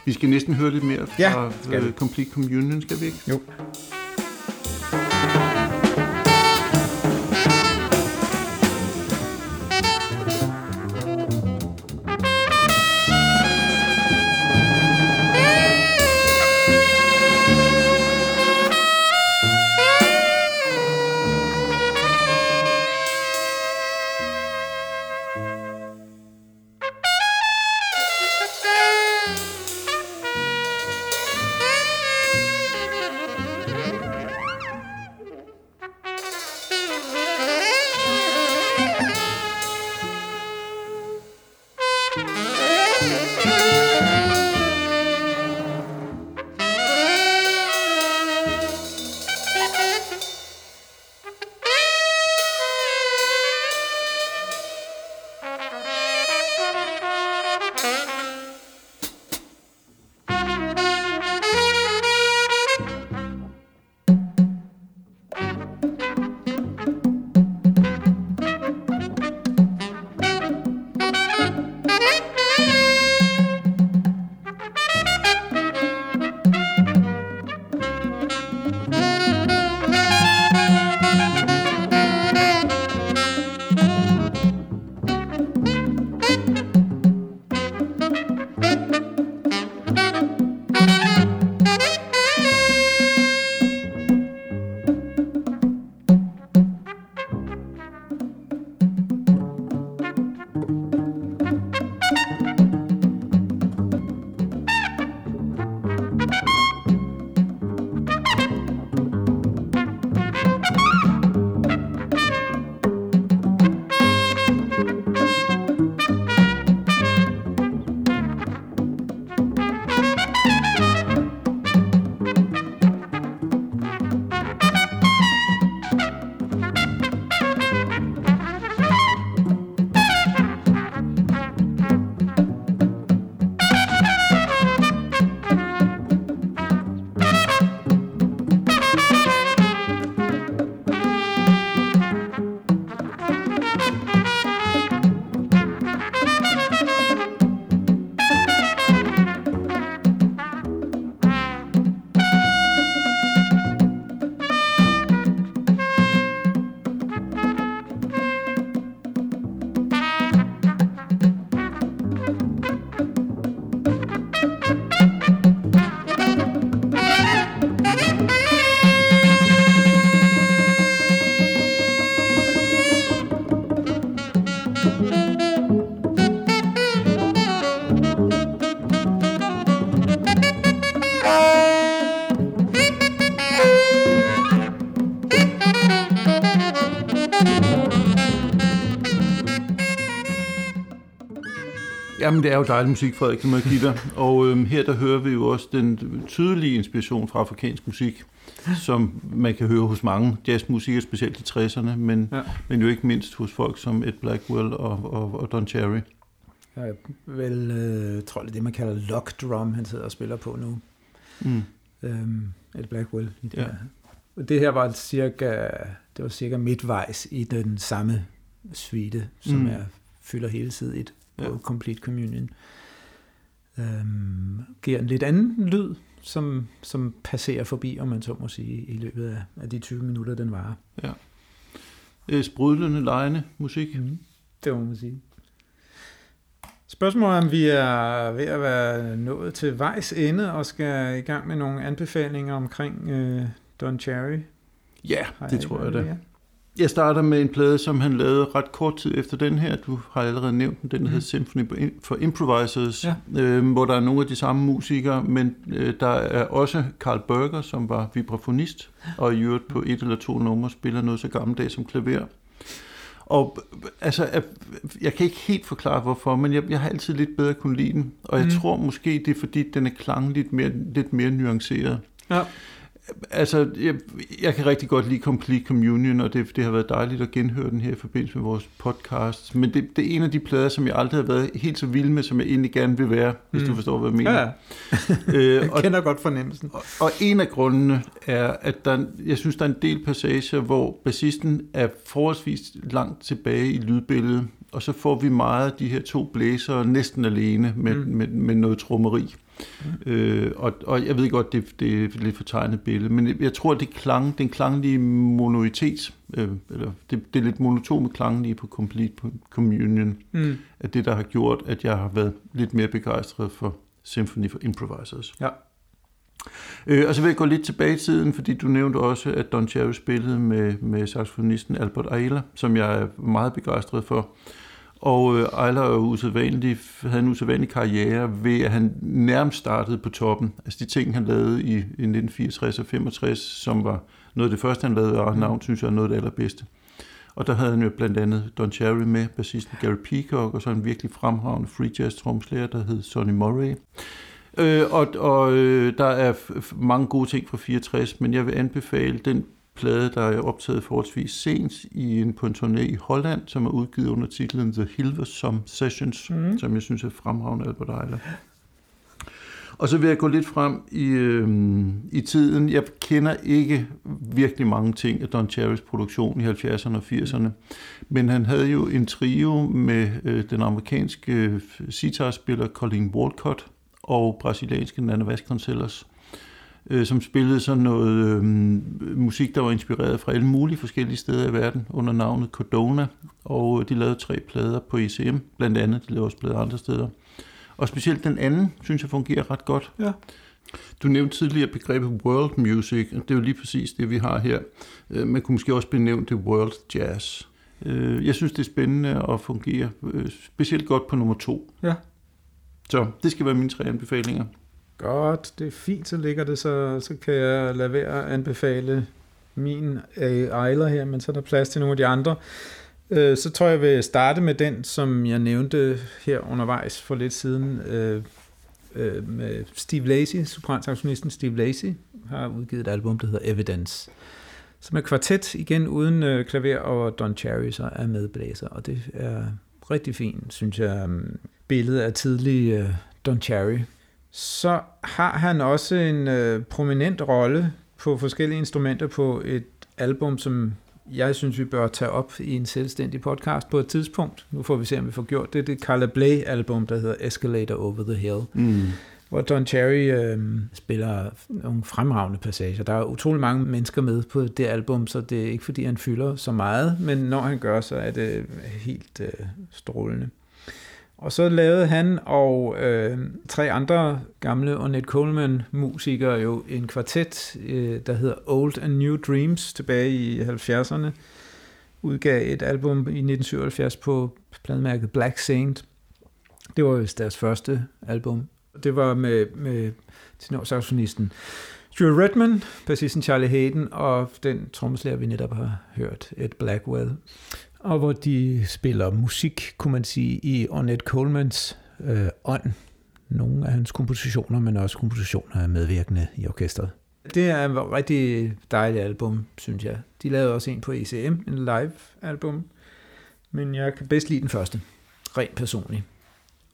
Vi skal næsten høre lidt mere fra Ja, skal vi. uh, Complete Communion, skal vi ikke? Jo. Jamen, det er jo dejlig musik, Frederik, kan man give dig. Og øhm, her der hører vi jo også den tydelige inspiration fra afrikansk musik, som man kan høre hos mange jazzmusikere, specielt i 60'erne, men, ja. Ja. men jo ikke mindst hos folk som Ed Blackwell og, og, og Don Cherry. Jeg er vel, øh, tror jeg, det er det, man kalder lock drum, han sidder og spiller på nu. Mm. Øhm, et Blackwell. I det, Ja. ja. Og det her var cirka, det var cirka midtvejs i den samme suite, som Mm. er, fylder hele side 1 på Ja. ja. Complete Communion. Øhm, giver en lidt anden lyd, som, som passerer forbi, om man så må sige, i løbet af, af de 20 minutter, den varer. Øh, sprudlende, lejende musik. Mm. Det må man sige. Spørgsmålet er, om vi er ved at være nået til vejs ende og skal i gang med nogle anbefalinger omkring øh, Don Cherry. Ja, det tror jeg da. Jeg starter med en plade, som han lavede ret kort tid efter den her. Du har allerede nævnt den. Den Mhm. hedder Symphony for Improvisers, Ja. øh, hvor der er nogle af de samme musikere, men øh, der er også Carl Berger, som var vibrafonist, og i øvrigt på et eller to numre spiller noget så gammeldags som klaver. Og altså, jeg- jeg kan ikke helt forklare hvorfor, men jeg, jeg har altid lidt bedre kunne lide den. Og jeg Mhm. tror måske, det er fordi, den er klangligt mere, lidt mere nuanceret. Ja. Altså, jeg, jeg kan rigtig godt lide Complete Communion, og det, det har været dejligt at genhøre den her i forbindelse med vores podcast. Men det, det er en af de plader, som jeg aldrig har været helt så vild med, som jeg egentlig gerne vil være, hvis Mm. du forstår, hvad jeg mener. Ja, ja. Øh, jeg og, kender godt fornemmelsen. og, og en af grundene er, at der, jeg synes, der er en del passager, hvor bassisten er forholdsvis langt tilbage i lydbilledet, og så får vi meget af de her to blæsere næsten alene med, mm. med, med noget trommeri. Mm. Øh, og, og jeg ved godt, det, det er et lidt fortegnet billede, men jeg tror, at det klang, den klanglige monoitet, øh, eller det, det er lidt monotome klanglige på Complete Communion, mm. at det, der har gjort, at jeg har været lidt mere begejstret for Symphony for Improvisers. Ja. Øh, og så vil jeg gå lidt tilbage i tiden, fordi du nævnte også, at Don Cherry spillede med, med saxofonisten Albert Ayla, som jeg er meget begejstret for. Og øh, Ayla er usædvanlig, havde en usædvanlig karriere ved, at han nærmest startede på toppen. Altså de ting, han lavede i, i 1964 og 65, som var noget af det første, han lavede, og navn synes jeg er noget af det allerbedste. Og der havde han jo blandt andet Don Cherry med, bassisten Gary Peacock, og så en virkelig fremragende free jazz tromslærer, der hed Sonny Murray. Øh, og og øh, der er mange gode ting fra 64, men jeg vil anbefale den plade, der er optaget forholdsvis sent i en, på en turné i Holland, som er udgivet under titlen The Hilversum Sessions, mm. som jeg synes er fremragende Albert Eiler. Og så vil jeg gå lidt frem i, øh, i tiden. Jeg kender ikke virkelig mange ting af Don Cherrys produktion i 70'erne og 80'erne, men han havde jo en trio med øh, den amerikanske øh, sitarspiller Colin Walcott, og brasilianske Nana Vasconcelos, øh, som spillede sådan noget øh, musik, der var inspireret fra alle mulige forskellige steder i verden under navnet Cordona, og de lavede tre plader på ECM, blandt andet, de lavede også plader andre steder. Og specielt den anden, synes jeg, fungerer ret godt. Ja. Du nævnte tidligere begrebet world music, og det er jo lige præcis det, vi har her. Øh, man kunne måske også benævne det world jazz. Øh, jeg synes, det er spændende at fungere øh, specielt godt på nummer to. Ja. Så det skal være mine tre anbefalinger. Godt, det er fint, så ligger det, så, så kan jeg lade være at anbefale min øh, Ejler her, men så er der plads til nogle af de andre. Øh, så tror jeg, jeg vil starte med den, som jeg nævnte her undervejs for lidt siden, øh, øh, med Steve Lacy, sopransaxonisten Steve Lacy, har udgivet et album, der hedder Evidence, som er kvartet, igen uden øh, klaver, og Don Cherry så er medblæser, og det er rigtig fint, synes jeg billede af tidlig øh, Don Cherry. Så har han også en uh, prominent rolle på forskellige instrumenter på et album, som jeg synes, vi bør tage op i en selvstændig podcast på et tidspunkt. Nu får vi se, om vi får gjort det. Det er Carla Bley-album, der hedder Escalator Over the Hill. Mm. Hvor Don Cherry øh, spiller nogle fremragende passager. Der er utrolig mange mennesker med på det album, så det er ikke fordi, han fylder så meget, men når han gør, så er det helt øh, strålende. Og så lavede han og øh, tre andre gamle Ornette Coleman-musikere jo en kvartet, øh, der hedder Old and New Dreams, tilbage i 70'erne. Udgav et album i 1977 på plademærket Black Saint. Det var jo deres første album. Det var med, med tenorsaxonisten Stuart Redman, bassisten Charlie Hayden og den trommeslager, vi netop har hørt, Ed Blackwell og hvor de spiller musik, kunne man sige, i Ornette Colemans øh, ånd. Nogle af hans kompositioner, men også kompositioner af medvirkende i orkestret. Det er et rigtig dejligt album, synes jeg. De lavede også en på ECM, en live-album, men jeg kan bedst lide den første, rent personligt.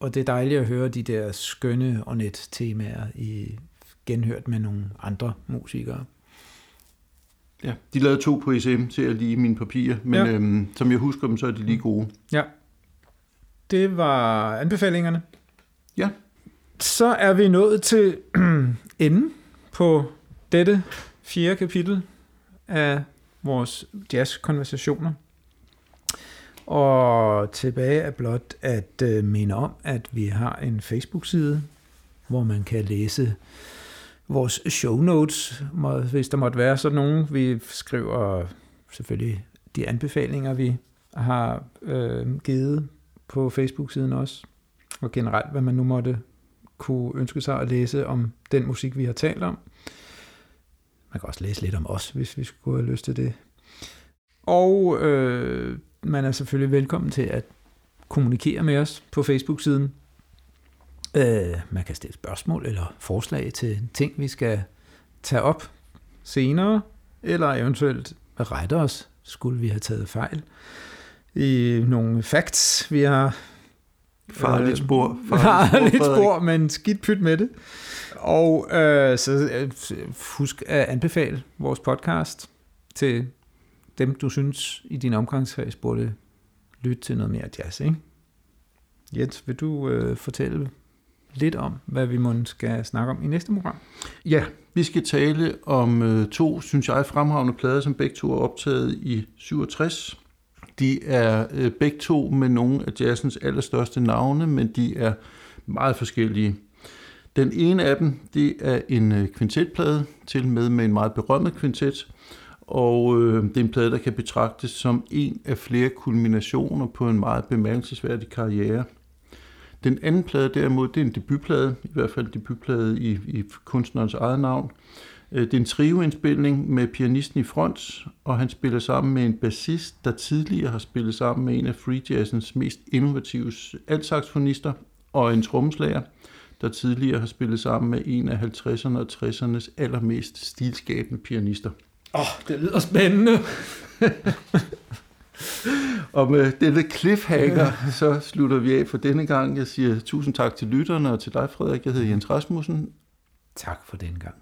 Og det er dejligt at høre de der skønne Ornette-temaer i genhørt med nogle andre musikere. Ja, de lavede to på ECM til at lige mine papirer, men ja. øhm, som jeg husker dem, så er de lige gode. Ja. Det var anbefalingerne. Ja. Så er vi nået til enden på dette fjerde kapitel af vores jazz-konversationer. Og tilbage er blot at øh, minde om, at vi har en Facebook-side, hvor man kan læse vores show notes, hvis der måtte være sådan nogen. Vi skriver selvfølgelig de anbefalinger, vi har øh, givet på Facebook-siden også, og generelt, hvad man nu måtte kunne ønske sig at læse om den musik, vi har talt om. Man kan også læse lidt om os, hvis vi skulle have lyst til det. Og øh, man er selvfølgelig velkommen til at kommunikere med os på Facebook-siden. Øh, man kan stille spørgsmål eller forslag til ting, vi skal tage op senere, eller eventuelt rette os, skulle vi have taget fejl i nogle facts, vi har Farligt øh, spor. Farligt spor, spor men skidt pyt med det. Og øh, så øh, husk at anbefale vores podcast til dem, du synes i din omgangskreds burde lytte til noget mere jazz, ikke? Jens, vil du øh, fortælle lidt om, hvad vi måske skal snakke om i næste program? Ja, vi skal tale om øh, to, synes jeg, fremragende plader, som begge to er optaget i 67. De er øh, begge to med nogle af jazzens allerstørste navne, men de er meget forskellige. Den ene af dem, det er en øh, kvintetplade, til med med en meget berømmet kvintet, og øh, det er en plade, der kan betragtes som en af flere kulminationer på en meget bemærkelsesværdig karriere. Den anden plade derimod, det er en debutplade, i hvert fald en debutplade i, i kunstnerens eget navn. Øh, det er en trioindspilning med pianisten i front, og han spiller sammen med en bassist, der tidligere har spillet sammen med en af free jazzens mest innovative altsaxofonister, og en trommeslager, der tidligere har spillet sammen med en af 50'erne og 60'ernes allermest stilskabende pianister. Åh, oh, det lyder spændende. og med denne cliffhanger, så slutter vi af for denne gang. Jeg siger tusind tak til lytterne og til dig, Frederik. Jeg hedder Jens Rasmussen. Tak for denne gang.